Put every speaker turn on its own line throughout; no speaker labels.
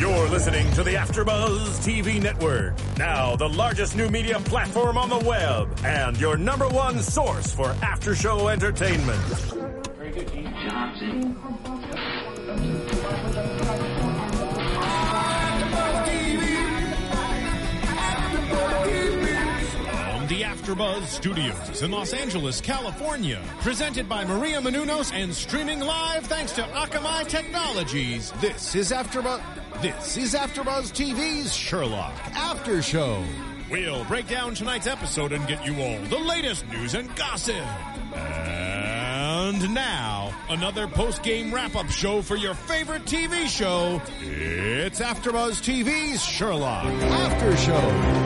You're listening to the AfterBuzz TV Network, now the largest new media platform on the web, and your number one source for after-show entertainment.
Very From the AfterBuzz Studios in Los Angeles, California, presented by Maria Menounos and streaming live thanks to Akamai Technologies. This is AfterBuzz. This is AfterBuzz TV's Sherlock After Show. We'll break down tonight's episode and get you all the latest news and gossip. And now, another post-game wrap-up show for your favorite TV show. It's AfterBuzz TV's Sherlock After Show.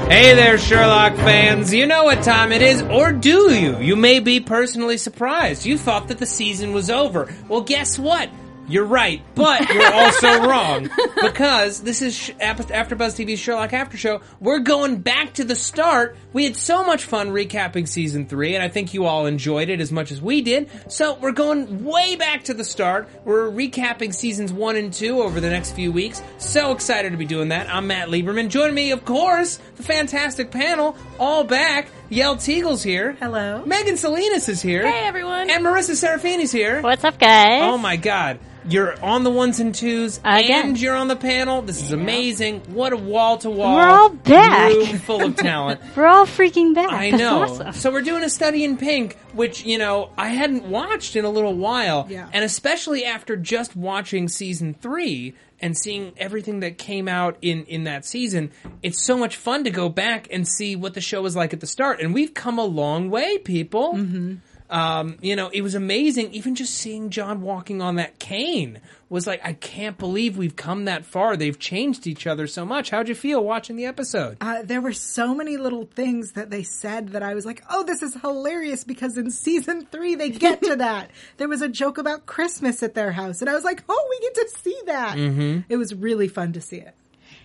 Hey there, Sherlock fans. You know what time it is, or do you? You may be personally surprised. You thought that the season was over. Well, guess what? You're right, but you're also wrong because this is Sh- Ap- AfterBuzz TV's Sherlock After Show. We're going back to the start. We had so much fun recapping season three, and I think you all enjoyed it as much as we did. So we're going way back to the start. We're recapping seasons one and two over the next few weeks. So excited to be doing that. I'm Matt Lieberman. Join me, of course, the fantastic panel, all back. Yael Tygiel's here.
Hello.
Megan Salinas is here.
Hey, everyone.
And Marissa Serafini's here.
What's up, guys?
Oh my god. You're on the ones and twos,
Again.
and you're on the panel. This is amazing. What a wall to wall.
We're all back.
room full of talent.
We're all freaking back.
I
That's
know.
awesome.
So we're doing a study in pink, which you know I hadn't watched in a little while,
Yeah.
and especially after just watching season three and seeing everything that came out in in that season, it's so much fun to go back and see what the show was like at the start. And we've come a long way, people. Mm-hmm. Um, you know, it was amazing. Even just seeing John walking on that cane was like, I can't believe we've come that far. They've changed each other so much. How'd you feel watching the episode?
Uh, there were so many little things that they said that I was like, oh, this is hilarious because in season three they get to that. there was a joke about Christmas at their house, and I was like, oh, we get to see that. Mm-hmm. It was really fun to see it.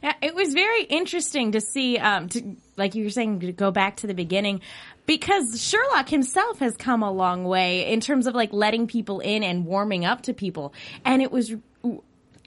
Yeah, it was very interesting to see, um, to, like you were saying, to go back to the beginning, because Sherlock himself has come a long way in terms of like letting people in and warming up to people, and it was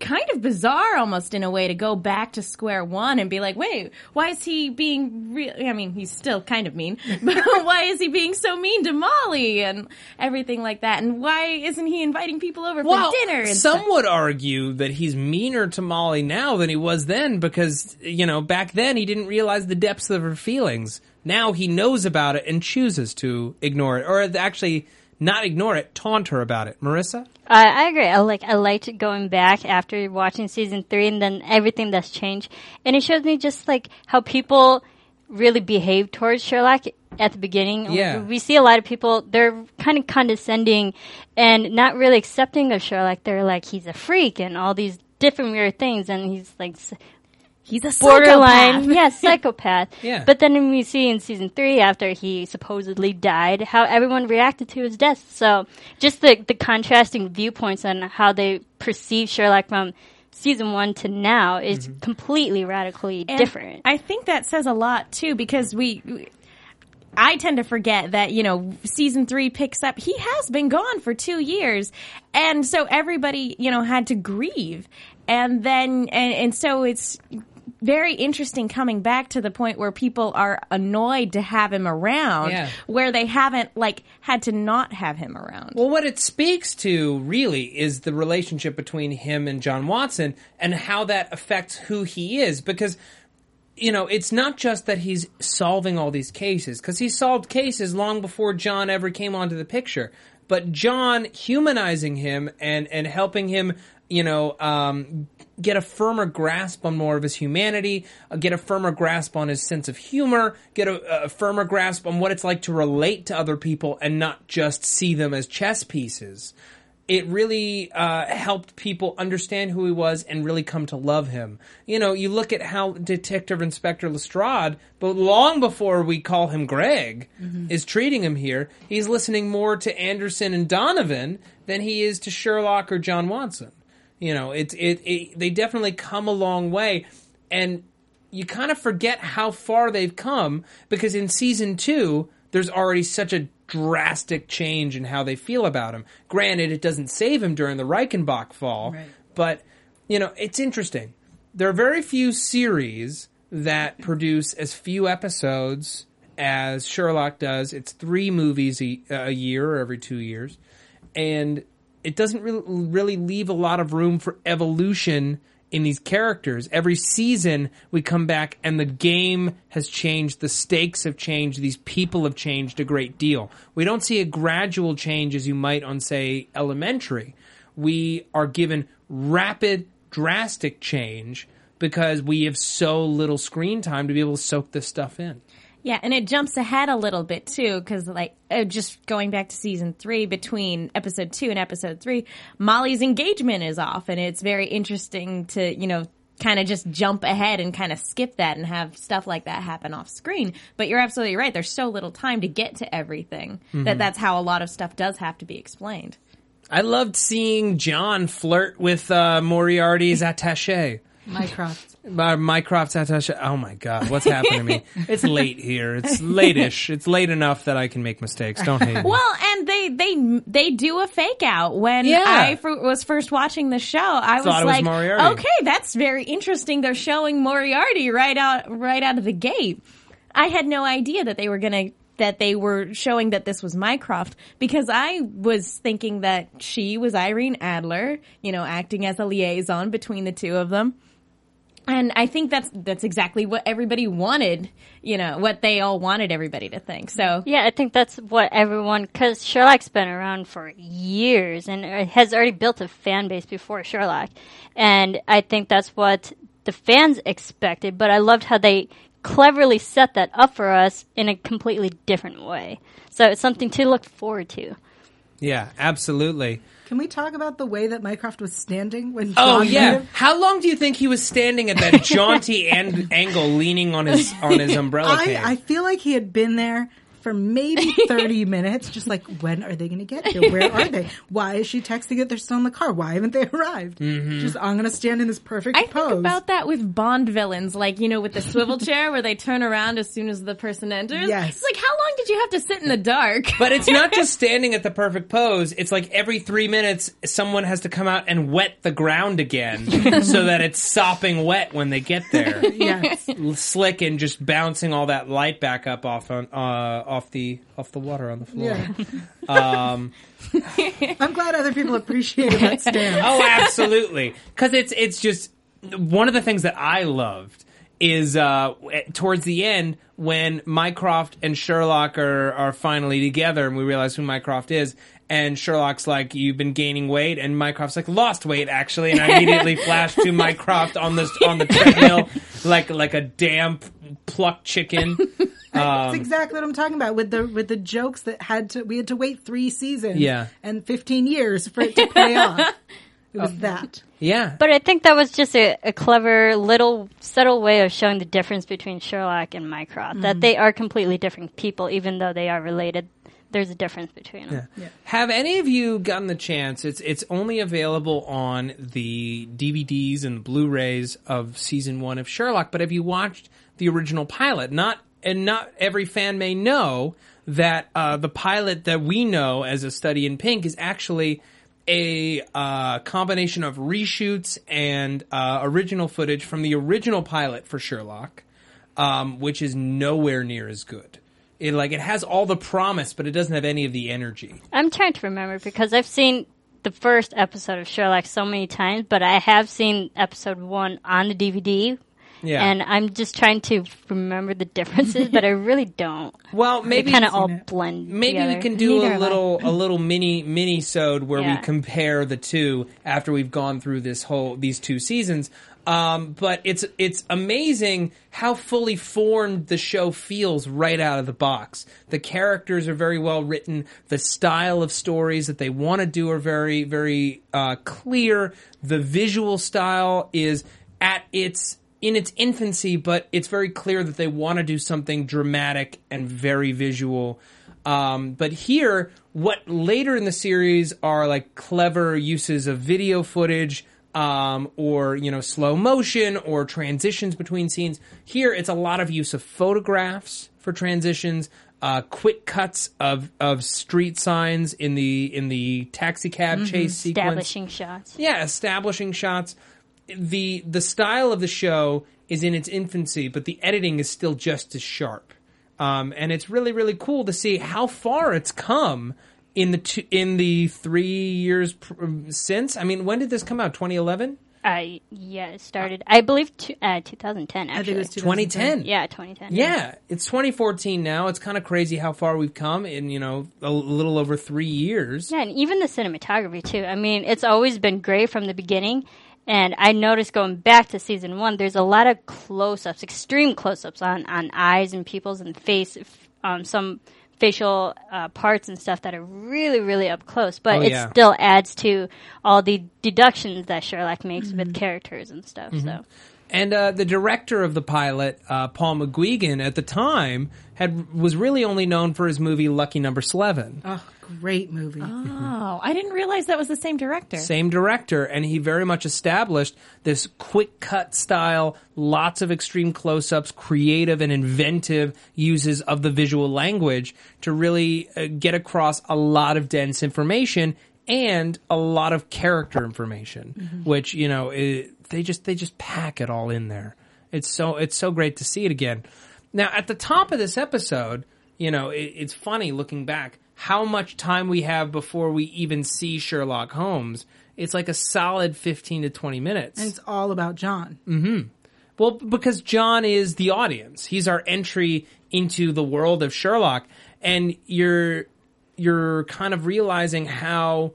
kind of bizarre almost in a way to go back to square one and be like, wait, why is he being real? I mean, he's still kind of mean, but why is he being so mean to Molly and everything like that? And why isn't he inviting people over for dinner? And
some
stuff?
would argue that he's meaner to Molly now than he was then because, you know, back then he didn't realize the depths of her feelings. Now he knows about it and chooses to ignore it, or actually not ignore it, taunt her about it. Marissa?
I, I agree. I like I liked going back after watching season three, and then everything that's changed, and it shows me just like how people really behave towards Sherlock at the beginning.
Yeah.
we, see a lot of people they're kind of condescending and not really accepting of Sherlock. They're like he's a freak and all these different weird things, and he's like
he's a
borderline,
psychopath.
yeah, psychopath.
Yeah.
But then we see in season three, after he supposedly died, how everyone reacted to his death. So just the the contrasting viewpoints on how they perceive Sherlock from season one to now is mm-hmm. completely radically
And
different.
I think that says a lot too because we, we- I tend to forget that, you know, season three picks up. He has been gone for two years. And so everybody, you know, had to grieve. And then, and, and so it's very interesting coming back to the point where people are annoyed to have him around,
Yeah.
where they haven't, like, had to not have him around.
Well, what it speaks to really is the relationship between him and John Watson and how that affects who he is. Because, you know, it's not just that he's solving all these cases, because he solved cases long before John ever came onto the picture. But John humanizing him and, and helping him, you know, um, get a firmer grasp on more of his humanity, uh, get a firmer grasp on his sense of humor, get a, a firmer grasp on what it's like to relate to other people and not just see them as chess pieces. It really uh, helped people understand who he was and really come to love him. You know, you look at how Detective Inspector Lestrade, but long before we call him Greg, is treating him here. He's listening more to Anderson and Donovan than he is to Sherlock or John Watson. You know, it, it, it they definitely come a long way, and you kind of forget how far they've come because in season two, there's already such a drastic change in how they feel about him. Granted, it doesn't save him during the Reichenbach fall,
Right.
but you know, it's interesting. there are very few series that produce as few episodes as Sherlock does. It's three movies a, a year or every two years, and it doesn't really, really leave a lot of room for evolution in these characters. Every season we come back and the game has changed, the stakes have changed, these people have changed a great deal. We don't see a gradual change as you might on say elementary. We are given rapid drastic change because we have so little screen time to be able to soak this stuff in.
Yeah, and it jumps ahead a little bit too, because like uh, just going back to season three, between episode two and episode three, Molly's engagement is off, and it's very interesting to you know kind of just jump ahead and kind of skip that and have stuff like that happen off screen. But you're absolutely right. There's so little time to get to everything that that's how a lot of stuff does have to be explained.
I loved seeing John flirt with uh, Moriarty's attaché.
Mycroft.
Mycroft's attaché. Oh my god, what's happening to me? It's late here. It's late-ish. It's late enough that I can make mistakes. Don't hate me.
Well, and they they they do a fake out when
Yeah.
I was first watching the show. I was
Thought was
like,
Moriarty.
okay, that's very interesting. They're showing Moriarty right out right out of the gate. I had no idea that they were gonna that they were showing that this was Mycroft because I was thinking that she was Irene Adler, you know, acting as a liaison between the two of them. And I think that's that's exactly what everybody wanted, you know, what they all wanted everybody to think. So
Yeah, I think that's what everyone, because Sherlock's been around for years and uh, has already built a fan base before Sherlock. And I think that's what the fans expected, but I loved how they cleverly set that up for us in a completely different way. So it's something to look forward to.
yeah, absolutely.
Can we talk about the way that Mycroft was standing when
Oh
John met
yeah. How long do you think he was standing at that jaunty an- angle, leaning on his on his umbrella
I. I feel like he had been there for maybe 30 minutes, just like, when are they going to get here? Where are they? Why is she texting it? they're still in the car? Why haven't they arrived?
Mm-hmm.
Just, I'm going to stand in this perfect
I
pose.
think about that with Bond villains, like you know, with the swivel chair where they turn around as soon as the person enters.
Yes.
It's like, how long did you have to sit in the dark?
But it's not just standing at the perfect pose. It's like every three minutes, someone has to come out and wet the ground again so that it's sopping wet when they get there.
yes.
Slick and just bouncing all that light back up off on uh, off the off the water on the floor.
Yeah.
Um,
I'm glad other people appreciated that stance.
oh, absolutely. Because it's it's just one of the things that I loved is uh, towards the end when Mycroft and Sherlock are are finally together, and we realize who Mycroft is. And Sherlock's like, "You've been gaining weight," and Mycroft's like, "Lost weight, actually." And I immediately flash to Mycroft on the on the treadmill, like like a damp plucked chicken.
That's um, exactly what I'm talking about with the with the jokes that had to we had to wait three seasons
Yeah.
and 15 years for it to pay off. It was that.
Yeah,
But I think that was just a, a clever, little, subtle way of showing the difference between Sherlock and Mycroft. That mm-hmm. they are completely different people, even though they are related. There's a difference between them.
Have any of you gotten the chance? It's it's only available on the DVDs and Blu-rays of season one of Sherlock. But have you watched the original pilot? Not and not every fan may know that uh, the pilot that we know as a study in pink is actually a uh, combination of reshoots and uh, original footage from the original pilot for Sherlock, um, which is nowhere near as good. It like it has all the promise, but it doesn't have any of the energy.
I'm trying to remember because I've seen the first episode of Sherlock so many times, but I have seen episode one on the DVD.
Yeah.
And I'm just trying to remember the differences, but I really don't.
Well, maybe
kind of all
it.
blend.
maybe
together.
we can do
Neither
a little a little mini mini sode where we compare the two after we've gone through this whole these two seasons. Um, but it's it's amazing how fully formed the show feels right out of the box. The characters are very well written. The style of stories that they want to do are very very uh, clear. The visual style is at its in its infancy, but it's very clear that they want to do something dramatic and very visual. Um, but here, what later in the series are like clever uses of video footage, um, or you know slow motion or transitions between scenes. Here, it's a lot of use of photographs for transitions, uh, quick cuts of of street signs in the in the taxi cab chase sequence.
establishing shots.
Yeah, establishing shots. The the style of the show is in its infancy, but the editing is still just as sharp. Um, and it's really really cool to see how far it's come in the two, in the three years pr- since. I mean, when did this come out? 2011,
I yeah, it started. I believe two, uh, 2010. Actually,
I think it was
2010.
yeah, 2010.
Yeah, it's 2014 now. It's kind of crazy how far we've come in you know a little over three years.
Yeah, and even the cinematography too. I mean, it's always been great from the beginning. And I noticed going back to season one, there's a lot of close-ups, extreme close-ups on, on eyes and people's and face, um, some facial uh, parts and stuff that are really, really up close. But
Oh,
it
yeah.
still adds to all the deductions that Sherlock makes with characters and stuff. So
And uh, the director of the pilot, uh, Paul McGuigan, at the time had was really only known for his movie Lucky Number Slevin.
Oh, great movie.
Oh, I didn't realize that was the same director.
Same director, and he very much established this quick cut style, lots of extreme close ups, creative and inventive uses of the visual language to really uh, get across a lot of dense information and a lot of character information, which you know it, they just they just pack it all in there. It's so it's so great to see it again. Now at the top of this episode, you know it, it's funny looking back how much time we have before we even see Sherlock Holmes. It's like a solid fifteen to twenty minutes.
and it's all about John. Mm-hmm.
Well, because John is the audience. He's our entry into the world of Sherlock, and you're you're kind of realizing how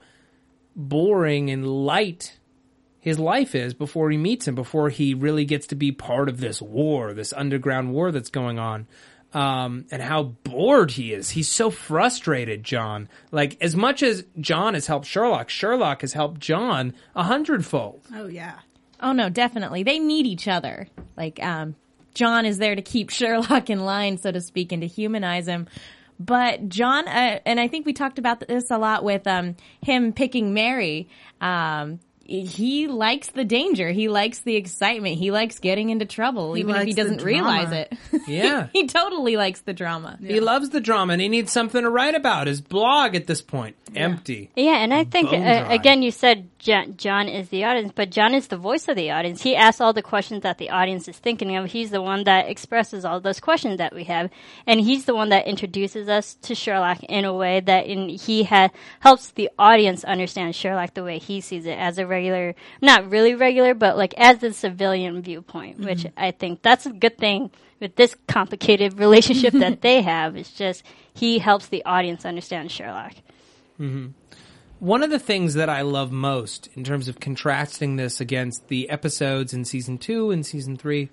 boring and light his life is before he meets him, before he really gets to be part of this war, this underground war that's going on. Um, and how bored he is. He's so frustrated, John. Like, as much as John has helped Sherlock, Sherlock has helped John a hundredfold.
Oh yeah.
Oh no, definitely. They need each other. Like um John is there to keep Sherlock in line, so to speak, and to humanize him. But John, uh, and I think we talked about this a lot with um, him picking Mary. Um, he likes the danger. He likes the excitement. He likes getting into trouble, even if he doesn't realize it.
Yeah.
he totally likes the drama.
He loves the drama and he needs something to write about. His blog at this point, empty.
Yeah, and I think uh, again, you said John, John is the audience, but John is the voice of the audience. He asks all the questions that the audience is thinking of. He's the one that expresses all those questions that we have, and he's the one that introduces us to Sherlock in a way that in, he ha- helps the audience understand Sherlock the way he sees it as a regular, not really regular, but like as a civilian viewpoint. Mm-hmm. Which I think that's a good thing with this complicated relationship that they have. It's just he helps the audience understand Sherlock. Mm-hmm.
One of the things that I love most in terms of contrasting this against the episodes in season two and season three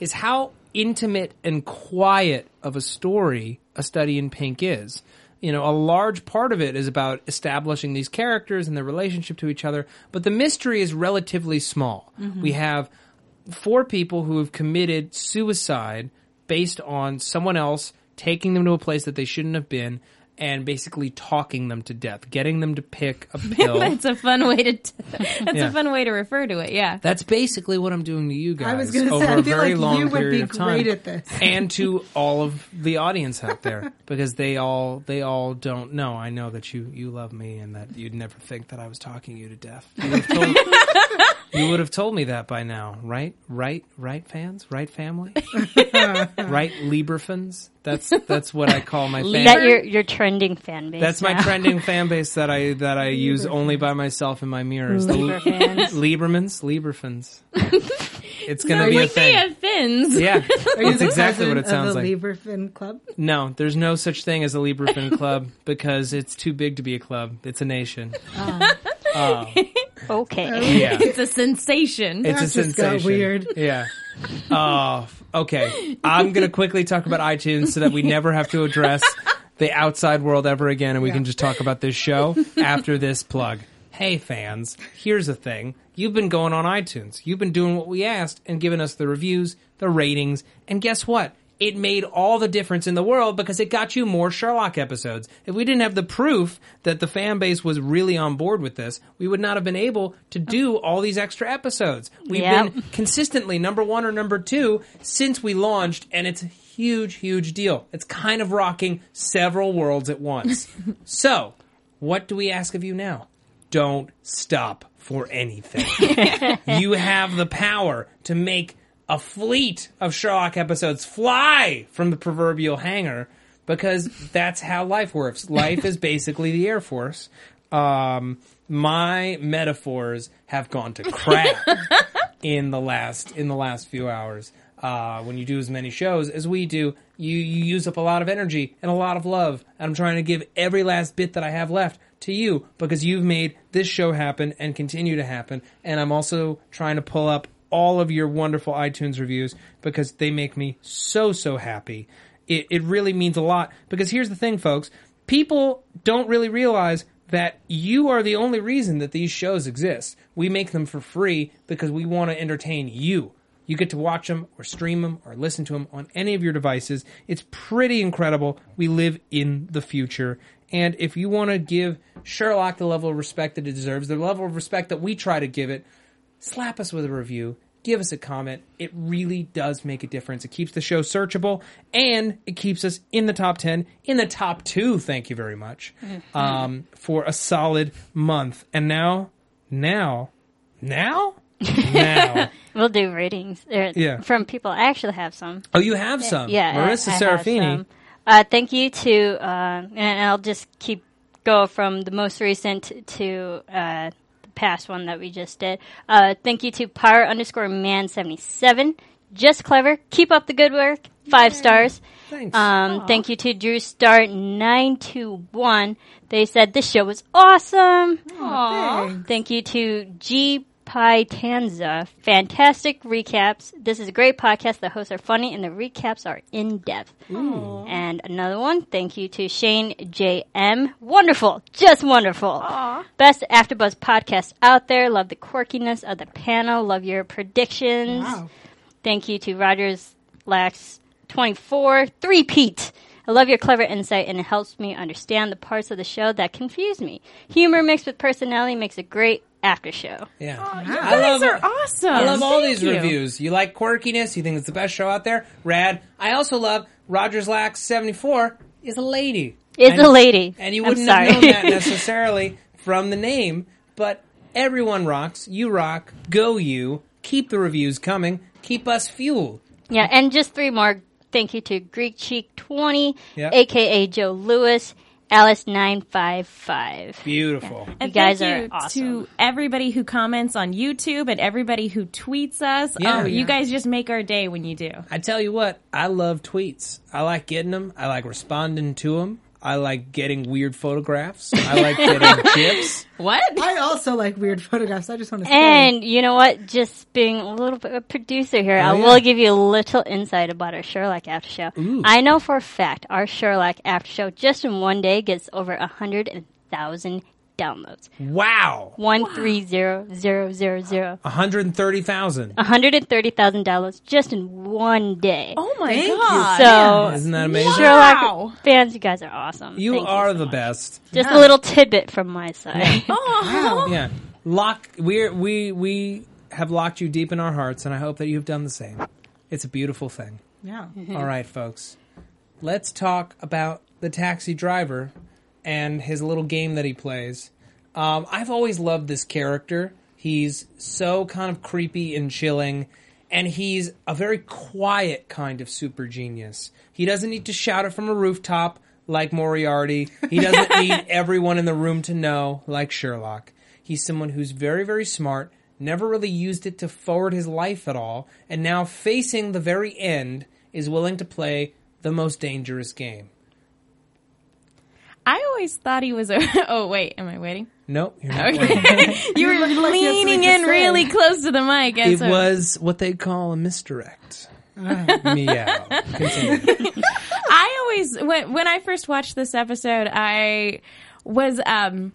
is how intimate and quiet of a story A Study in Pink is. You know, a large part of it is about establishing these characters and their relationship to each other, but the mystery is relatively small. Mm-hmm. We have four people who have committed suicide based on someone else taking them to a place that they shouldn't have been and basically talking them to death, getting them to pick a pill.
That's a fun way to. T- that's
Yeah.
a fun way to refer to it. Yeah.
That's basically what I'm doing to you guys
I was going to
over
say,
a
I feel
very
like
long
you would
period
be
of time,
great at this.
and to all of the audience out there because they all they all don't know. I know that you you love me and that you'd never think that I was talking you to death. You have told, you would have told me that by now, right? Right? Right? Fans? Right? Family? right? Lieberfans? That's that's what I call my fan.
That your your trending fan base.
That's my trending fan base that I that I use only by myself in my mirrors. The
Lieber.
Liebermans, Lieberfans. It's gonna be
we
a thing.
may have fins.
Yeah,
Are you
that's exactly what it
president
sounds
of
like.
the Lieberfin Club?
no, there's no such thing as a Lieberfan club because it's too big to be a club. It's a nation. Ah.
Um, okay.
Uh, yeah,
It's a sensation.
it's a
That just got
sensation.
weird.
Yeah. Oh, okay. I'm gonna quickly talk about iTunes so that we never have to address the outside world ever again, and we can just talk about this show after this plug. Hey fans, here's the thing. You've been going on iTunes. You've been doing what we asked and giving us the reviews, the ratings, and guess what? It made all the difference in the world because it got you more Sherlock episodes. If we didn't have the proof that the fan base was really on board with this, we would not have been able to do all these extra episodes. We've
Yep.
been consistently number one or number two since we launched, and it's a huge, huge deal. It's kind of rocking several worlds at once. so, what do we ask of you now? Don't stop for anything. you have the power to make a fleet of Sherlock episodes fly from the proverbial hangar because that's how life works. Life is basically the Air Force. Um, my metaphors have gone to crap in the last in the last few hours. Uh, when you do as many shows as we do, you you use up a lot of energy and a lot of love. And I'm trying to give every last bit that I have left to you because you've made this show happen and continue to happen. And I'm also trying to pull up all of your wonderful iTunes reviews because they make me so so happy. It it really means a lot because here's the thing, folks. People don't really realize that you are the only reason that these shows exist. We make them for free because we want to entertain you. You get to watch them or stream them or listen to them on any of your devices. It's pretty incredible. We live in the future. And if you want to give Sherlock the level of respect that it deserves, the level of respect that we try to give it, slap us with a review, give us a comment. It really does make a difference. It keeps the show searchable and it keeps us in the top 10, in the top two, thank you very much, um, for a solid month. And now, now, now, now.
We'll do ratings er,
Yeah.
from people. I actually have some.
Oh, you have some.
Yeah, I-
Marissa
I have
Serafini.
Uh, thank you to, uh, and I'll just keep go from the most recent to uh, past one that we just did. Uh, thank you to Power underscore Man seventy seven. Just clever. Keep up the good work. Five stars.
Thanks.
Um, thank you to Drew Star nine two one. They said this show was awesome.
Thanks.
Thank you to G Pi Tanza. Fantastic recaps. This is a great podcast. The hosts are funny and the recaps are in depth. And another one. Thank you to Shane J.M. Wonderful. Just wonderful. Best AfterBuzz podcast out there. Love the quirkiness of the panel. Love your predictions.
Wow.
Thank you to Rogers Lax 24. Three Pete. I love your clever insight and it helps me understand the parts of the show that confuse me. Humor mixed with personality makes a great after show.
yeah.
Oh, you
I
guys
love
are awesome.
I love all
Thank
these
you.
reviews. You like quirkiness. You think it's the best show out there. Rad. I also love Rogers Lax seventy four is a lady.
Is a lady.
and you wouldn't
sorry.
have known that necessarily from the name. But everyone rocks. You rock. Go you. Keep the reviews coming. Keep us fueled.
yeah, and just three more. Thank you to Greek Cheek 20,
Yep.
aka Joe Lewis, Alice 955.
Beautiful.
And
You guys
thank
are
you
awesome.
to everybody who comments on YouTube and everybody who tweets us.
Yeah.
oh, oh
Yeah.
you guys just make our day when you do.
I tell you what, I love tweets. I like getting them. I like responding to them. I like getting weird photographs. I like getting gifs.
What?
I also like weird photographs. I just want to say.
And you know what? Just being a little bit of a producer here, oh, I
Oh, yeah.
will give you a little insight about our Sherlock After Show. I know for a fact our Sherlock After Show just in one day gets over a hundred thousand downloads.
Wow.
One three zero zero zero zero.
130,000.
A hundred and thirty thousand dollars just in one day.
Oh my
Thank you.
god.
so
Isn't that amazing?
Sherlock fans, you guys are awesome.
You
Thank
are
so
the
much.
best.
Just a little tidbit from my side.
Oh.
Yeah. Lock we we we have locked you deep in our hearts and I hope that you've done the same. It's a beautiful thing.
yeah.
All right, folks. Let's talk about the taxi driver and his little game that he plays. Um, I've always loved this character. He's so kind of creepy and chilling, and he's a very quiet kind of super genius. He doesn't need to shout it from a rooftop like Moriarty. He doesn't need everyone in the room to know like Sherlock. He's someone who's very, very smart, never really used it to forward his life at all, and now facing the very end is willing to play the most dangerous game.
I always thought he was a. Oh wait, am I waiting?
Nope, you're not waiting.
You were
like
leaning in really close to the mic. and
It
so-
was what they call a misdirect. Meow. Continue.
I always when when I first watched this episode, I was um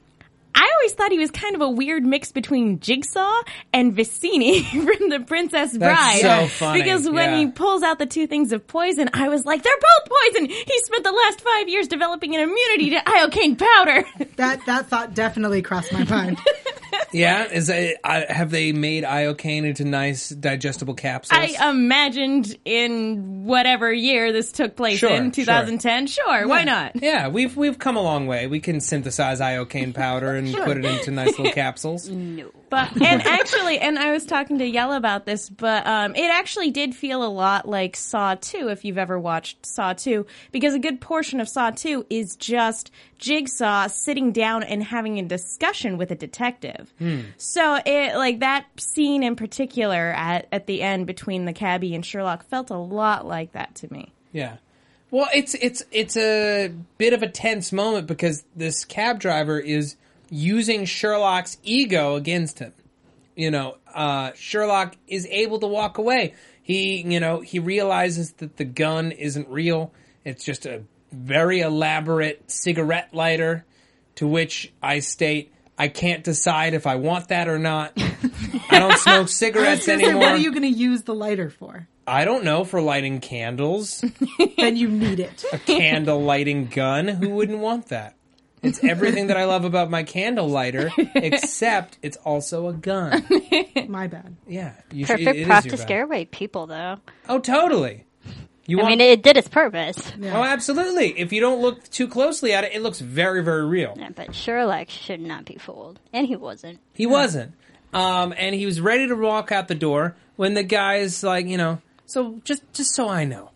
I always thought he was kind of a weird mix between Jigsaw and Vizzini from The Princess Bride.
so funny,
Because when
yeah.
he pulls out the two things of poison, I was like, they're both poison. He spent the last five years developing an immunity to iocane powder.
That that thought definitely crossed my mind.
Yeah, is it, I, have they made iocane into nice digestible capsules?
I imagined in whatever year this took place
Sure,
in
sure.
2010. Sure, why not?
yeah, we've we've come a long way. We can synthesize iocane powder and put it into nice little capsules.
No.
But and actually, and I was talking to Yella about this, but um, it actually did feel a lot like Saw Two, if you've ever watched Saw Two, because a good portion of Saw Two is just Jigsaw sitting down and having a discussion with a detective. So it like that scene in particular at at the end between the cabbie and Sherlock felt a lot like that to me.
Yeah. Well, it's it's it's a bit of a tense moment because this cab driver is using Sherlock's ego against him. You know, uh, Sherlock is able to walk away. He, you know, he realizes that the gun isn't real. It's just a very elaborate cigarette lighter. To which I state, I can't decide if I want that or not. I don't smoke cigarettes
gonna say,
anymore.
what are you going to use the lighter for?
I don't know for lighting candles.
Then you need it.
A candle lighting gun. Who wouldn't want that? It's everything that I love about my candle lighter, except it's also a gun.
My bad.
Yeah, you should-
Perfect
it is
prop
your
to
bad.
scare away people, though.
Oh, totally. You
I
want?
mean, it did its purpose.
oh, absolutely. If you don't look too closely at it, it looks very, very real.
Yeah, but Sherlock should not be fooled, and he wasn't.
He wasn't. Um, and he was ready to walk out the door when the guy's like, you know, so just just so I know,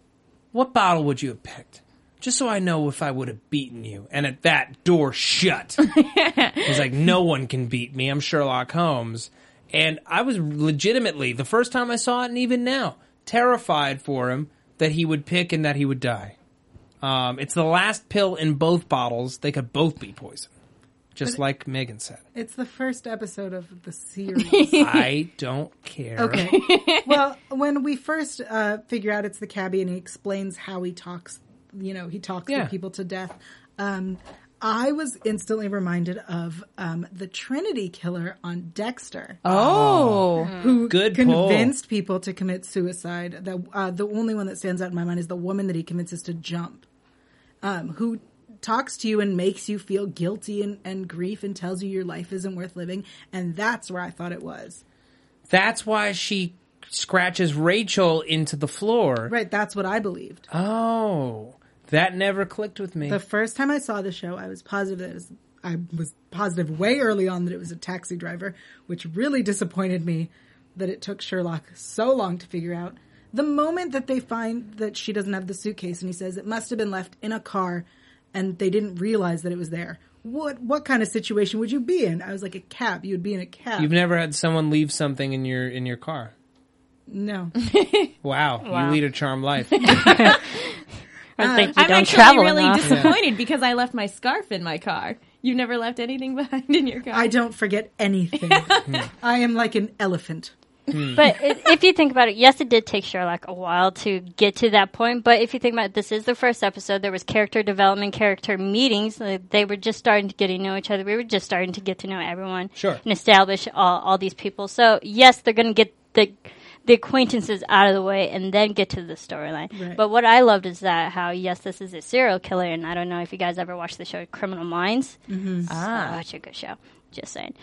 what bottle would you have picked? Just so I know if I would have beaten you. And at that door shut. He's like, no one can beat me. I'm Sherlock Holmes. And I was legitimately, the first time I saw it, and even now, terrified for him that he would pick and that he would die. Um, it's the last pill in both bottles. They could both be poison. Just like Megan said.
It's the first episode of the series.
I don't care.
Okay. well, when we first uh, figure out it's the cabbie and he explains how he talks, you know, he talks
Yeah.
people to death. Um, I was instantly reminded of um, the Trinity killer on Dexter,
Oh,
who
Good pull.
convinced people to commit suicide. The uh, the only one that stands out in my mind is the woman that he convinces to jump, um, who talks to you and makes you feel guilty and, and grief and tells you your life isn't worth living. And that's where I thought it was.
That's why she scratches Rachel into the floor.
Right, that's what I believed.
Oh, that never clicked with me.
The first time I saw the show, I was positive that it was. I was positive way early on that it was a taxi driver, which really disappointed me that it took Sherlock so long to figure out. The moment that they find that she doesn't have the suitcase and he says it must have been left in a car and they didn't realize that it was there. What what kind of situation would you be in? I was like a cab. You would be in a cab.
You've never had someone leave something in your in your car.
no.
Wow,
Wow.
you lead a charmed life.
I uh, think you
I'm
don't
actually really
enough.
disappointed because I left my scarf in my car. You've never left anything behind in your car.
I don't forget anything. Hmm. I am like an elephant.
Hmm. But if you think about it, yes, it did take Sherlock a while to get to that point. But if you think about it, this is the first episode. There was character development, character meetings. They were just starting to get to know each other. We were just starting to get to know everyone
Sure.
and establish all, all these people. So yes, they're going to get the the acquaintances out of the way and then get to the storyline.
Right.
But what I loved is that how yes, this is a serial killer, and I don't know if you guys ever watched the show Criminal Minds. Mm-hmm. Ah, such a good show. Just saying.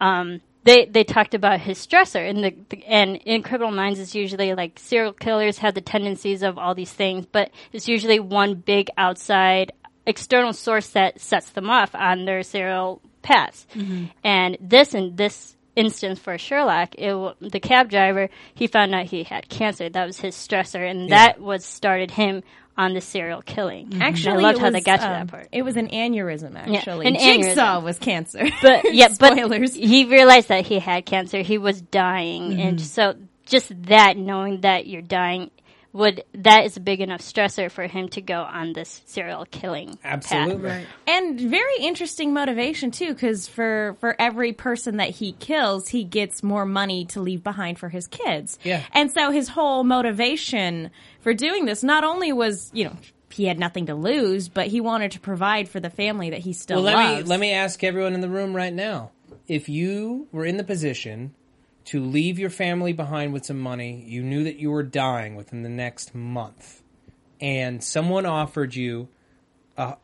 Um, they they talked about his stressor, and the, the and in Criminal Minds, it's usually like serial killers have the tendencies of all these things, but it's usually one big outside external source that sets them off on their serial paths. And this and this instance for Sherlock, it, wa- the cab driver, he found out he had cancer. That was his stressor, and that was started him on the serial killing.
Actually,
I loved
it
how
was,
they got to
um,
that part.
It was an aneurysm, actually.
an
Jigsaw
aneurysm.
was cancer.
But yeah, but
Spoilers.
he realized that he had cancer. He was dying, and so just that knowing that you're dying would that is a big enough stressor for him to go on this serial killing. path.
Absolutely.
Right.
and very interesting motivation too because for for every person that he kills he gets more money to leave behind for his kids
Yeah.
and so his whole motivation for doing this not only was you know he had nothing to lose but he wanted to provide for the family that he still
Well, let me
loves
let me ask everyone in the room right now: if you were in the position to leave your family behind with some money, you knew that you were dying within the next month, and someone offered you uh,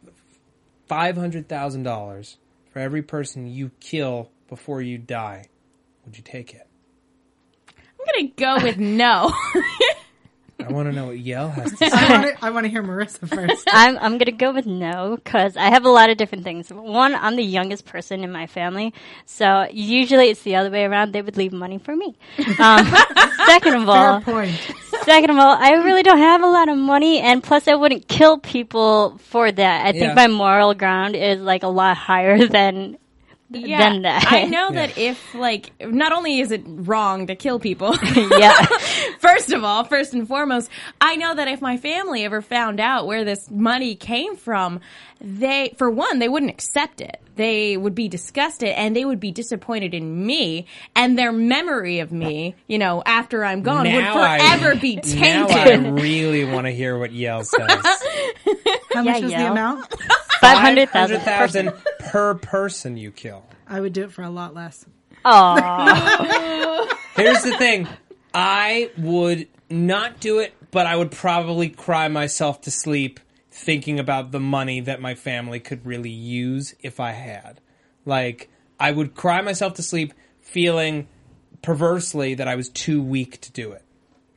five hundred thousand dollars for every person you kill before you die, would you take it?
i'm gonna go with no
I want to know what Yael has to say.
I want to. I want to hear Marissa first.
I'm I'm gonna go with no because I have a lot of different things. One, I'm the youngest person in my family, so usually it's the other way around. They would leave money for me. Um, second of
Fair
all,
point.
second of all, I really don't have a lot of money, and plus, I wouldn't kill people for that. I think
Yeah.
my moral ground is like a lot higher than
Yeah,
than that.
I know that if like not only is it wrong to kill people,
yeah.
first of all, first and foremost, I know that if my family ever found out where this money came from, they, for one, they wouldn't accept it. They would be disgusted and they would be disappointed in me and their memory of me, you know, after I'm gone would
I-
forever be
Now
tainted.
I really want to hear what Yael says.
How much
Yeah,
was the amount?
Five hundred thousand.
500,000 per person you kill.
I would do it for a lot less.
Aw.
Here's the thing. I would not do it, but I would probably cry myself to sleep thinking about the money that my family could really use if I had. Like, I would cry myself to sleep feeling perversely that I was too weak to do it.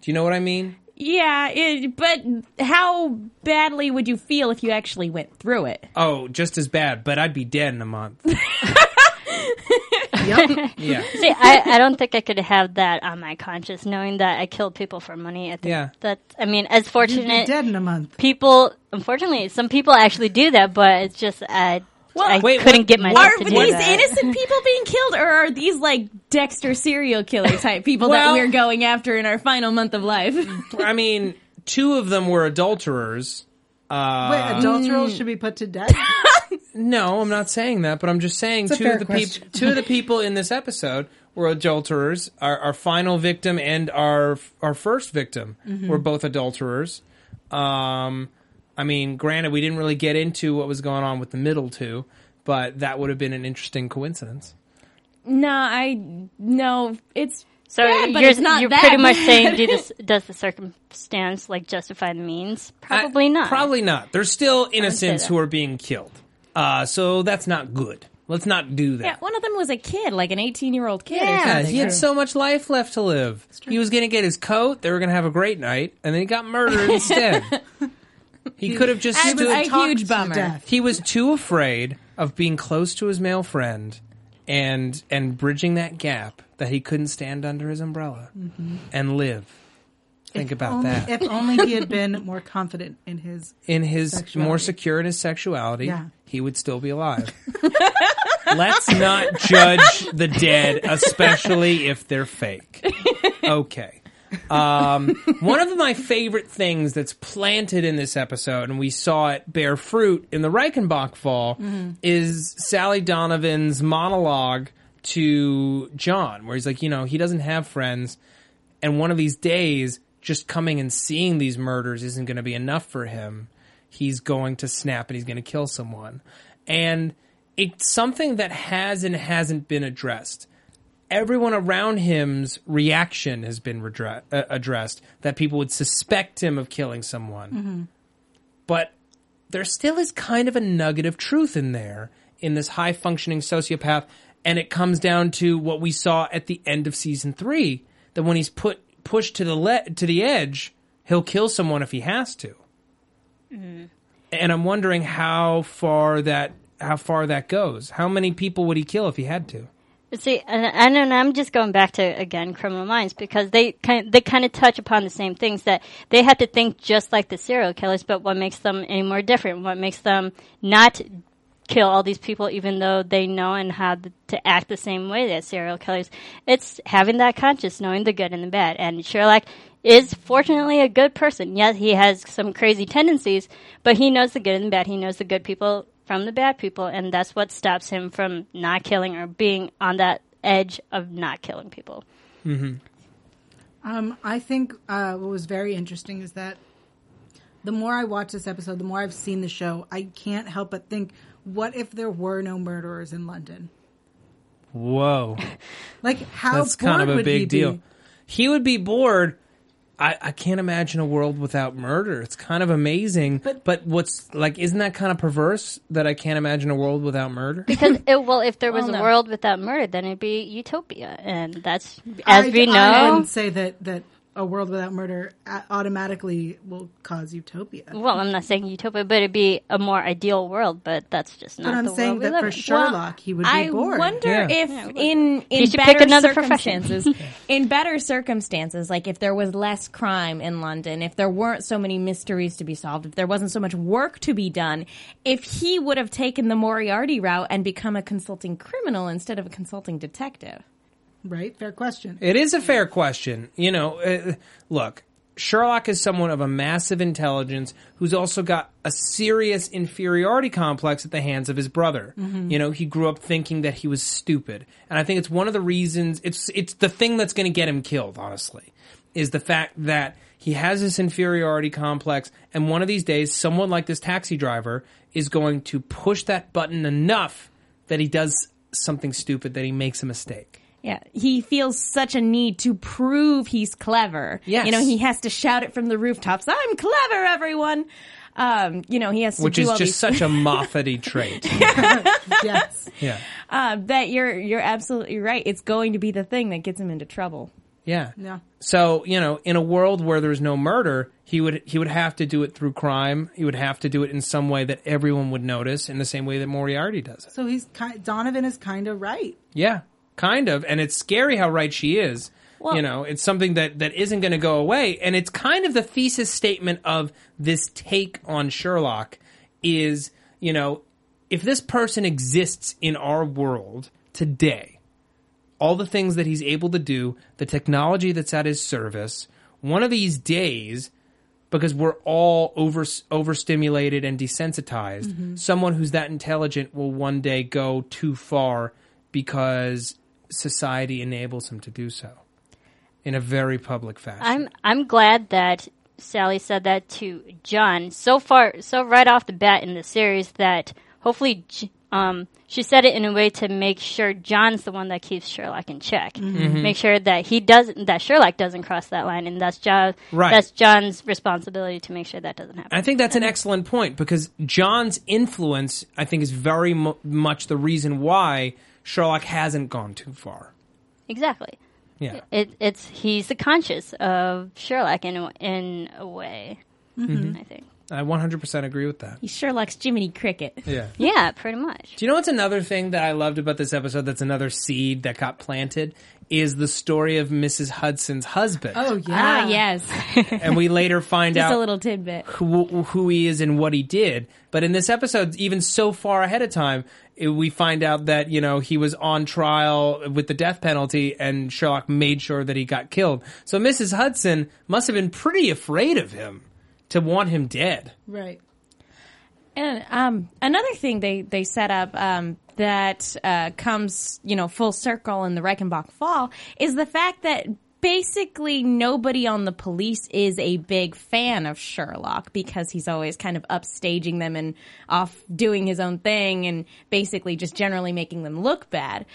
Do you know what I mean?
Yeah, it, but how badly would you feel if you actually went through it?
Oh, just as bad, but I'd be dead in a month.
Yep.
Yeah.
See, I, I don't think I could have that on my conscience, knowing that I killed people for money. I think
Yeah.
that I mean, as
You'd be
fortunate
dead in a month.
people, unfortunately, some people actually do that, but it's just I, I
wait,
couldn't
what-
get myself
Are
to
these
do that.
innocent people being killed, or are these like Dexter serial killer type people
Well-
that we're going after in our final month of life?
I mean, two of them were adulterers. Uh,
Wait, adulterals should be put to death.
No, I'm not saying that, but I'm just saying two of the people, two of the people in this episode were adulterers. Our, our final victim and our our first victim
Mm-hmm.
were both adulterers. Um, I mean, granted, we didn't really get into what was going on with the middle two, but that would have been an interesting coincidence.
no, I no, it's
So
bad, but
you're,
it's not
you're
that
pretty much saying, do this, does the circumstance like justify the means? Probably
I-
not.
Probably not. There's still innocents who are being killed, uh, so that's not good. Let's not do that.
yeah. One of them was a kid, like an eighteen-year-old kid.
Yeah,
something.
he had so much life left to live. He was going to get his coat. They were going to have a great night, and then he got murdered instead. He could have just stood.
a huge
to
bummer.
death.
he was too afraid of being close to his male friend and and bridging that gap that he couldn't stand under his umbrella mm-hmm. and live. Think about
only,
that.
If only he had been more confident in his.
in his
Sexuality.
more secure in his sexuality,
Yeah.
he would still be alive. Let's not judge the dead, especially if they're fake. Okay. Um, one of my favorite things that's planted in this episode, and we saw it bear fruit in the Reichenbach fall, is Sally Donovan's monologue to John, where he's like, you know, he doesn't have friends, and one of these days, just coming and seeing these murders isn't going to be enough for him. He's going to snap and he's going to kill someone. And it's something that has and hasn't been addressed. Everyone around him's reaction has been redre- uh, addressed that people would suspect him of killing someone. But there still is kind of a nugget of truth in there in this high functioning sociopath. And it comes down to what we saw at the end of season three that when he's put pushed to the le- to the edge, he'll kill someone if he has to. And I'm wondering how far that how far that goes. How many people would he kill if he had to?
See, and, and and I'm just going back to again Criminal Minds because they kind they kind of touch upon the same things that they have to think just like the serial killers, but what makes them any more different? What makes them not kill all these people even though they know and how to act the same way that serial killers? It's having that conscience, knowing the good and the bad. And Sherlock is fortunately a good person. Yes, he has some crazy tendencies, but he knows the good and the bad. He knows the good people from the bad people, and that's what stops him from not killing or being on that edge of not killing people.
Um, I think uh, what was very interesting is that the more I watch this episode, the more I've seen the show, I can't help but think, what if there were no murderers in London?
Whoa.
Like, how
That's
bored
kind of a
would he
big deal.
be?
He would be bored. I, I can't imagine a world without murder. It's kind of amazing. But,
But-
what's like, isn't that kind of perverse that I can't imagine a world without murder?
Because it, well, if there was
Well,
a world without murder, then it'd be utopia, and that's as
I,
we
I
know.
wouldn't say that that a world without murder automatically will cause utopia.
Well, I'm not saying utopia, but it'd be a more ideal world. But that's just not
But I'm
the
saying
world we
that for
in.
Sherlock, he would be
I
bored.
wonder
Yeah.
if
Yeah,
in in
should
better
pick another
circumstances, in better circumstances, like if there was less crime in London, if there weren't so many mysteries to be solved, if there wasn't so much work to be done, if he would have taken the Moriarty route and become a consulting criminal instead of a consulting detective.
Right? Fair question.
It is a fair question. You know, uh, look, Sherlock is someone of a massive intelligence who's also got a serious inferiority complex at the hands of his brother. You know, he grew up thinking that he was stupid. And I think it's one of the reasons it's it's the thing that's going to get him killed, honestly. Is the fact that he has this inferiority complex and one of these days someone like this taxi driver is going to push that button enough that he does something stupid that he makes a mistake.
Yeah, he feels such a need to prove he's clever.
Yes.
You know, he has to shout it from the rooftops, I'm clever, everyone. Um, you know, he has to
which
do
is
all
just
these
such a Moffat-y trait.
yes.
Yeah,
uh, that you're you're absolutely right. It's going to be the thing that gets him into trouble.
yeah,
Yeah.
So you know, in a world where there's no murder, he would he would have to do it through crime. He would have to do it in some way that everyone would notice, in the same way that Moriarty does it.
So he's ki- Donovan is kind of right.
Yeah, kind of, and it's scary how right she is.
Well-
you know, it's something that that isn't going to go away, and it's kind of the thesis statement of this take on Sherlock is, you know, if this person exists in our world today, all the things that he's able to do, the technology that's at his service, one of these days, because we're all over overstimulated and desensitized, mm-hmm. someone who's that intelligent will one day go too far because society enables him to do so in a very public fashion.
I'm I'm glad that Sally said that to John so far, so right off the bat in the series that hopefully, um, she said it in a way to make sure John's the one that keeps Sherlock in check.
Mm-hmm.
Make sure that he doesn't, that Sherlock doesn't cross that line, and that's John.
Right.
That's John's responsibility to make sure that doesn't happen.
I think that's an excellent point because John's influence, I think, is very mu- much the reason why Sherlock hasn't gone too far.
exactly.
Yeah.
It, it's he's the conscious of Sherlock in a, in a way.
Mm-hmm.
I think.
I 100% agree with that.
He Sherlock's Jiminy Cricket.
Yeah.
Yeah, pretty much.
Do you know what's another thing that I loved about this episode that's another seed that got planted? Is the story of Mrs. Hudson's husband.
Oh yeah.
Ah, yes.
And we later find
Just
out
a little tidbit.
who, who he is and what he did. But in this episode, even so far ahead of time, it- we find out that, you know, he was on trial with the death penalty and Sherlock made sure that he got killed. So Mrs. Hudson must have been pretty afraid of him to want him dead.
Right.
And um, another thing they they set up um, that uh, comes you know full circle in the Reichenbach Fall is the fact that basically nobody on the police is a big fan of Sherlock because he's always kind of upstaging them and off doing his own thing and basically just generally making them look bad.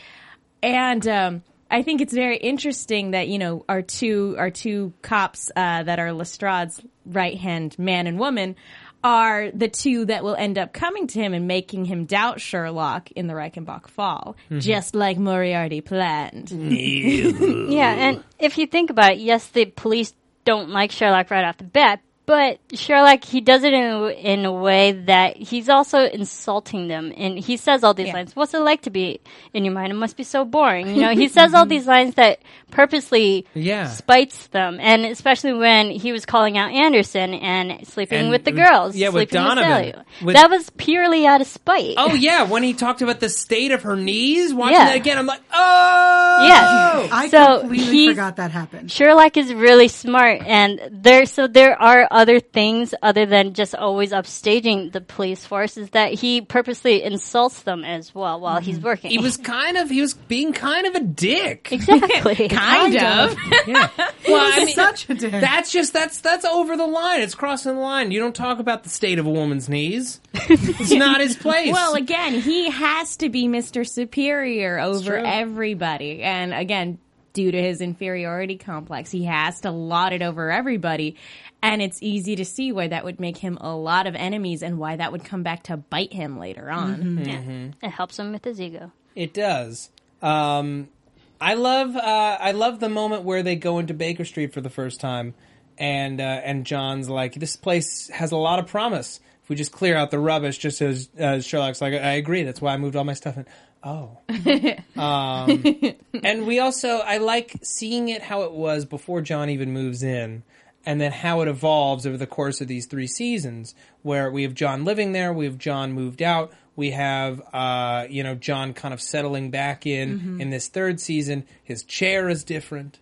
And um, I think it's very interesting that you know our two our two cops uh, that are Lestrade's right hand man and woman are the two that will end up coming to him and making him doubt Sherlock in the Reichenbach Fall, mm-hmm. just like Moriarty planned.
Yeah, and if you think about it, yes, the police don't like Sherlock right off the bat, but Sherlock he does it in a, in a way that he's also insulting them, and he says all these
Yeah.
lines. What's it like to be in your mind? It must be so boring. You know, he says all mm-hmm. these lines that purposely
Yeah.
spites them, and especially when he was calling out Anderson and sleeping
And
with the girls,
yeah, with Donovan.
Sally.
With-
that was purely out of spite.
Oh yeah, when he talked about the state of her knees, watching
Yeah.
that again, I'm like, oh
yeah.
I
So
completely forgot that happened.
Sherlock is really smart, and there so there are other things other than just always upstaging the police force. Is that he purposely insults them as well while he's mm-hmm. working?
He was kind of he was being kind of a dick.
exactly
Kind of.
Yeah. Well, I mean,
Such a dick.
that's just that's that's over the line. It's crossing the line. You don't talk about the state of a woman's knees. It's not his place.
Well, again, he has to be Mr. Superior over everybody. And again, due to his inferiority complex, he has to lot it over everybody. And it's easy to see why that would make him a lot of enemies and why that would come back to bite him later on.
it helps him with his ego.
It does. Um, I love uh, I love the moment where they go into Baker Street for the first time, and uh, and John's like, "This place has a lot of promise. If we just clear out the rubbish." Just as uh, Sherlock's like, "I agree. That's why I moved all my stuff in." Oh, um, and we also I like seeing it how it was before John even moves in. And then how it evolves over the course of these three seasons, where we have John living there, we have John moved out, we have uh, you know John kind of settling back in in this third season. His chair is different.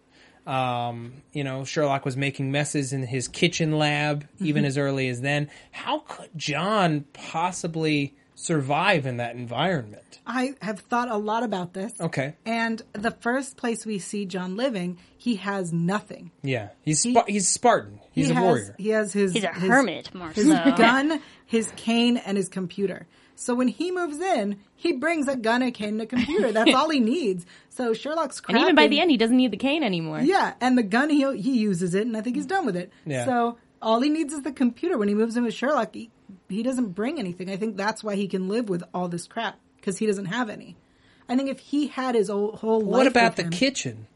Um, you know, Sherlock was making messes in his kitchen lab even as early as then. How could John possibly survive in that environment?
I have thought a lot about this.
Okay,
And the first place we see John living, he has nothing.
yeah, he's Spa- he's Spartan. He's
he
a
has,
warrior.
He has his
He's a
his-
hermit more
his
so.
gun, his cane, and his computer. So when he moves in, he brings a gun, a cane, and a computer. That's all he needs. So Sherlock's
And even by the end, he doesn't need the cane anymore.
yeah, and the gun he he uses it, and I think he's done with it.
Yeah.
So all he needs is the computer. When he moves in with Sherlock, he, he doesn't bring anything. I think that's why he can live with all this crap because he doesn't have any. I think if he had his whole, whole life,
What about
with
the
him-
kitchen?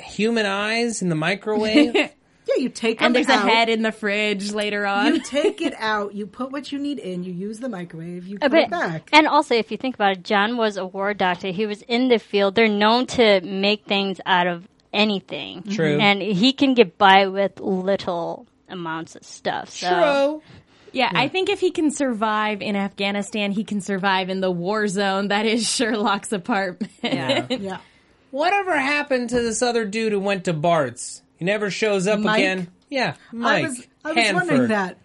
Human eyes in the microwave.
Yeah, you take
And
them
there's a
out,
head in the fridge later on.
You take it out. You put what you need in. You use the microwave. You uh, put
But-
it back.
And also, if you think about it, John was a war doctor. He was in the field. They're known to make things out of anything.
True.
And he can get by with little amounts of stuff. So.
True.
Yeah, I think if he can survive in Afghanistan, he can survive in the war zone that is Sherlock's apartment.
Yeah.
yeah.
Whatever happened to this other dude who went to Bart's? He never shows up
Mike?
again. Yeah, Mike
I was I was wondering that.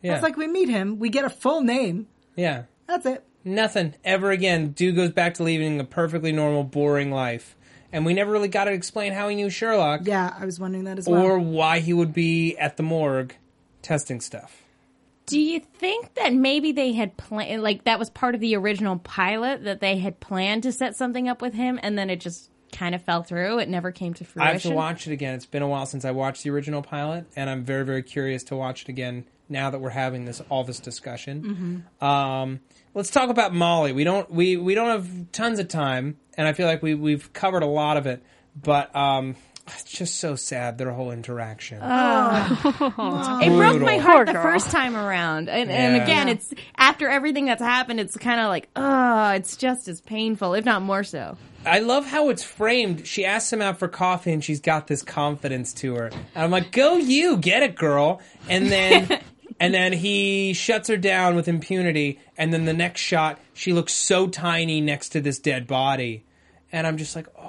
Yeah,
It's like we meet him, we get a full name.
yeah.
That's it.
Nothing ever again. Dude goes back to living a perfectly normal, boring life, and we never really got to explain how he knew Sherlock
Yeah, I was wondering that as well.
or why he would be at the morgue testing stuff.
Do you think that maybe they had planned, like that was part of the original pilot, that they had planned to set something up with him and then it just kind of fell through? It never came to fruition?
I have to watch it again. It's been a while since I watched the original pilot, and I'm very, very curious to watch it again now that we're having this all this discussion. Um, let's talk about Molly. We don't we, we don't have tons of time, and I feel like we we've covered a lot of it, but um, it's just so sad their whole interaction. Oh.
It broke my heart the first time around. And, and
Yeah.
again, it's after everything that's happened, it's kind of like, oh, it's just as painful, if not more so.
I love how it's framed. She asks him out for coffee, and she's got this confidence to her. And I'm like, "Go you, get it, girl!" And then, and then he shuts her down with impunity. And then the next shot, she looks so tiny next to this dead body, and I'm just like, "Oh,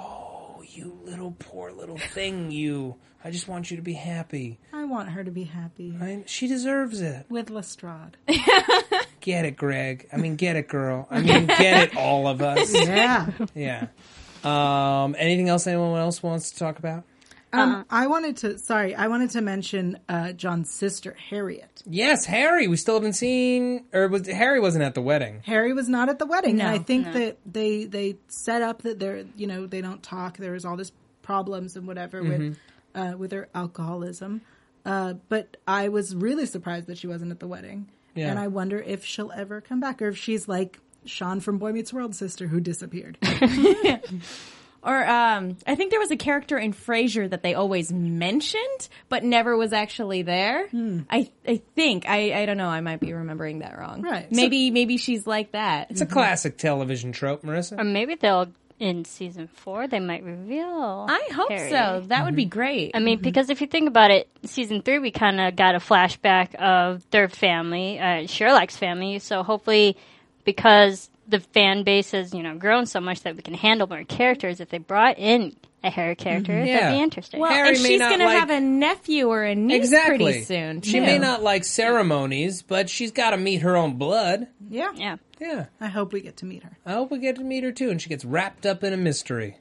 you little poor little thing, you! I just want you to be happy.
I want her to be happy
I, she deserves it.
with Lestrade.
Get it, Greg. I mean, get it, girl. I mean, get it, all of us.
yeah.
Yeah." Um, anything else anyone else wants to talk about?
Um, I wanted to. Sorry, I wanted to mention uh, John's sister Harriet.
Yes, Harry. We still haven't seen, or was Harry wasn't at the wedding?
Harry was not at the wedding,
No,
and I think that they they set up that they're you know they don't talk. There was all this problems and whatever with uh, with her alcoholism. Uh, but I was really surprised that she wasn't at the wedding,
Yeah.
and I wonder if she'll ever come back or if she's like Sean from Boy Meets World sister who disappeared.
Or um, I think there was a character in Frasier that they always mentioned, but never was actually there. I I think I I don't know. I might be remembering that wrong.
Right.
Maybe maybe she's like that.
It's a classic television trope, Marissa.
Or maybe they'll, in season four, they might reveal.
I hope
Harry.
so. That would be great.
I mean, because if you think about it, season three, we kind of got a flashback of their family, uh, Sherlock's family. So hopefully, because the fan base has, you know, grown so much that we can handle more characters, if they brought in a Harry character,
Yeah.
that'd be interesting.
well,
Harry
and
may
she's
not
going to have a nephew or a niece
exactly.
pretty soon.
She
too.
may not like ceremonies, but she's got to meet her own blood.
yeah,
yeah.
Yeah.
I hope we get to meet her.
I hope we get to meet her too, and she gets wrapped up in a mystery.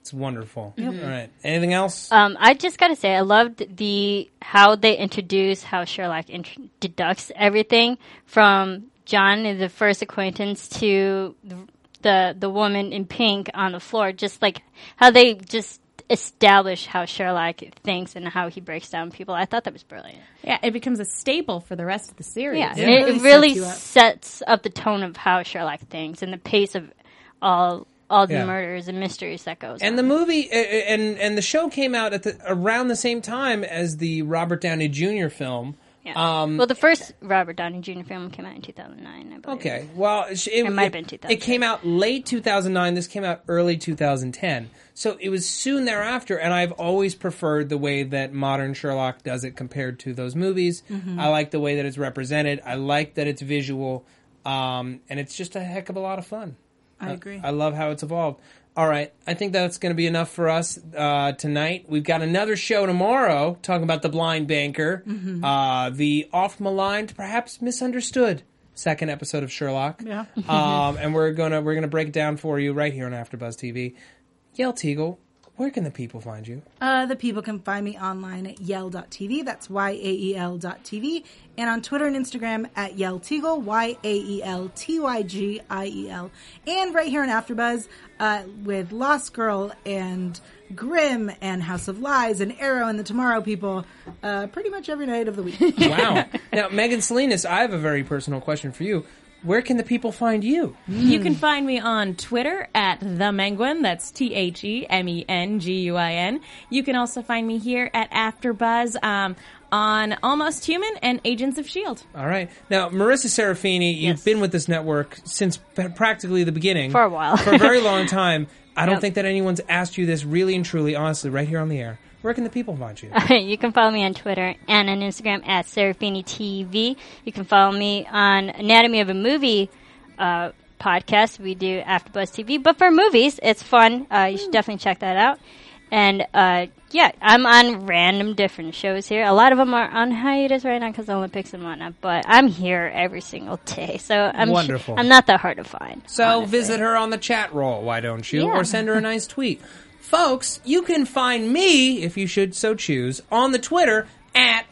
It's wonderful. All right. Anything else?
Um, I just gotta say, I loved the how they introduce how Sherlock int- deducts everything from John is the first acquaintance to the, the the woman in pink on the floor. Just like how they just establish how Sherlock thinks and how he breaks down people. I thought that was brilliant.
Yeah, it becomes a staple for the rest of the series.
Yeah,
Yeah.
It
it,
really
it really
sets up.
sets up the tone of how Sherlock thinks and the pace of all all the
Yeah.
murders and mysteries that goes
And
on.
the movie uh, and and the show came out at the around the same time as the Robert Downey Jr. film.
Yeah.
Um,
well, the first Robert Downey Jr. film came out in 2009, I believe.
Okay. Well, it, it,
might have been 2000.
It came out late 2009. This came out early 2010. So it was soon thereafter, and I've always preferred the way that modern Sherlock does it compared to those movies.
Mm-hmm.
I like the way that it's represented. I like that it's visual, um, and it's just a heck of a lot of fun.
I agree.
I love how it's evolved. All right, I think that's going to be enough for us uh, tonight. We've got another show tomorrow talking about the blind banker,
Mm-hmm.
uh, the oft maligned, perhaps misunderstood second episode of Sherlock.
Yeah.
um, and we're gonna we're gonna break it down for you right here on AfterBuzz TV. Yael Tygiel, where can the people find you?
Uh, the people can find me online at yael.tv. That's Y A E L dot TV. And on Twitter and Instagram at yaeltygiel, Y A E L T Y G I E L. And right here on Afterbuzz uh, with Lost Girl and Grimm and House of Lies and Arrow and the Tomorrow People uh, pretty much every night of the week.
Wow. now, Megan Salinas, I have a very personal question for you. Where can the people find you?
You can find me on Twitter at the Menguin. That's T H E M E N G U I N. You can also find me here at AfterBuzz um, on Almost Human and Agents of Shield.
All right. Now, Marissa Serafini, you've
Yes.
been with this network since practically the beginning.
For a while.
for a very long time. I don't
Yep.
think that anyone's asked you this really and truly, honestly, right here on the air. Where can the people find you?
you can follow me on Twitter and on Instagram at Serafini TV. You can follow me on Anatomy of a Movie uh, podcast. We do AfterBuzz TV, but for movies, it's fun. Uh, you should definitely check that out. And uh, yeah, I'm on random different shows here. A lot of them are on hiatus right now because Olympics and whatnot. But I'm here every single day, so I'm
Wonderful.
I'm not that hard to find.
So
honestly.
visit her on the chat roll, why don't you?
Yeah.
Or send her a nice tweet. Folks, you can find me, if you should so choose, on the Twitter at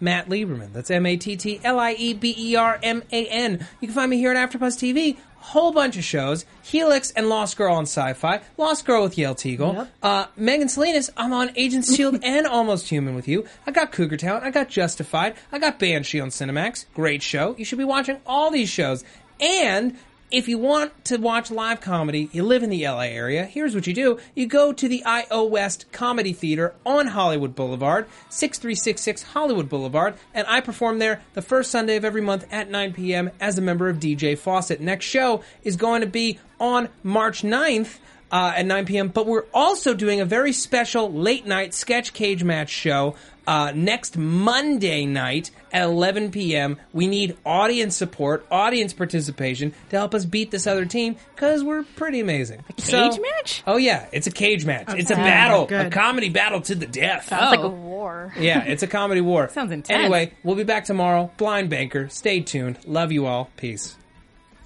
Matt Lieberman. That's M A T T L I E B E R M A N. You can find me here at AfterBuzz TV. Whole bunch of shows: Helix and Lost Girl on Syfy, Lost Girl with Yael Tygiel,
Yep.
uh, Megan Salinas. I'm on Agents Shield and Almost Human with you. I got Cougar Town. I got Justified. I got Banshee on Cinemax. Great show. You should be watching all these shows. And if you want to watch live comedy, you live in the LA area, here's what you do. You go to the IO West Comedy Theater on Hollywood Boulevard, 6366 Hollywood Boulevard, and I perform there the first Sunday of every month at 9 p.m. as a member of DJ Fawcett. Next show is going to be on March 9th uh, at 9 p.m. But we're also doing a very special late night sketch cage match show uh, next Monday night at 11 p.m. We need audience support, audience participation to help us beat this other team because we're pretty amazing. A
cage match?
Oh yeah, it's a cage match. It's a
Okay.
battle, a comedy battle to the death.
Sounds like
Oh.
a war.
Yeah, it's a comedy war.
Sounds intense.
Anyway, we'll be back tomorrow. Blind Banker. Stay tuned. Love you all. Peace.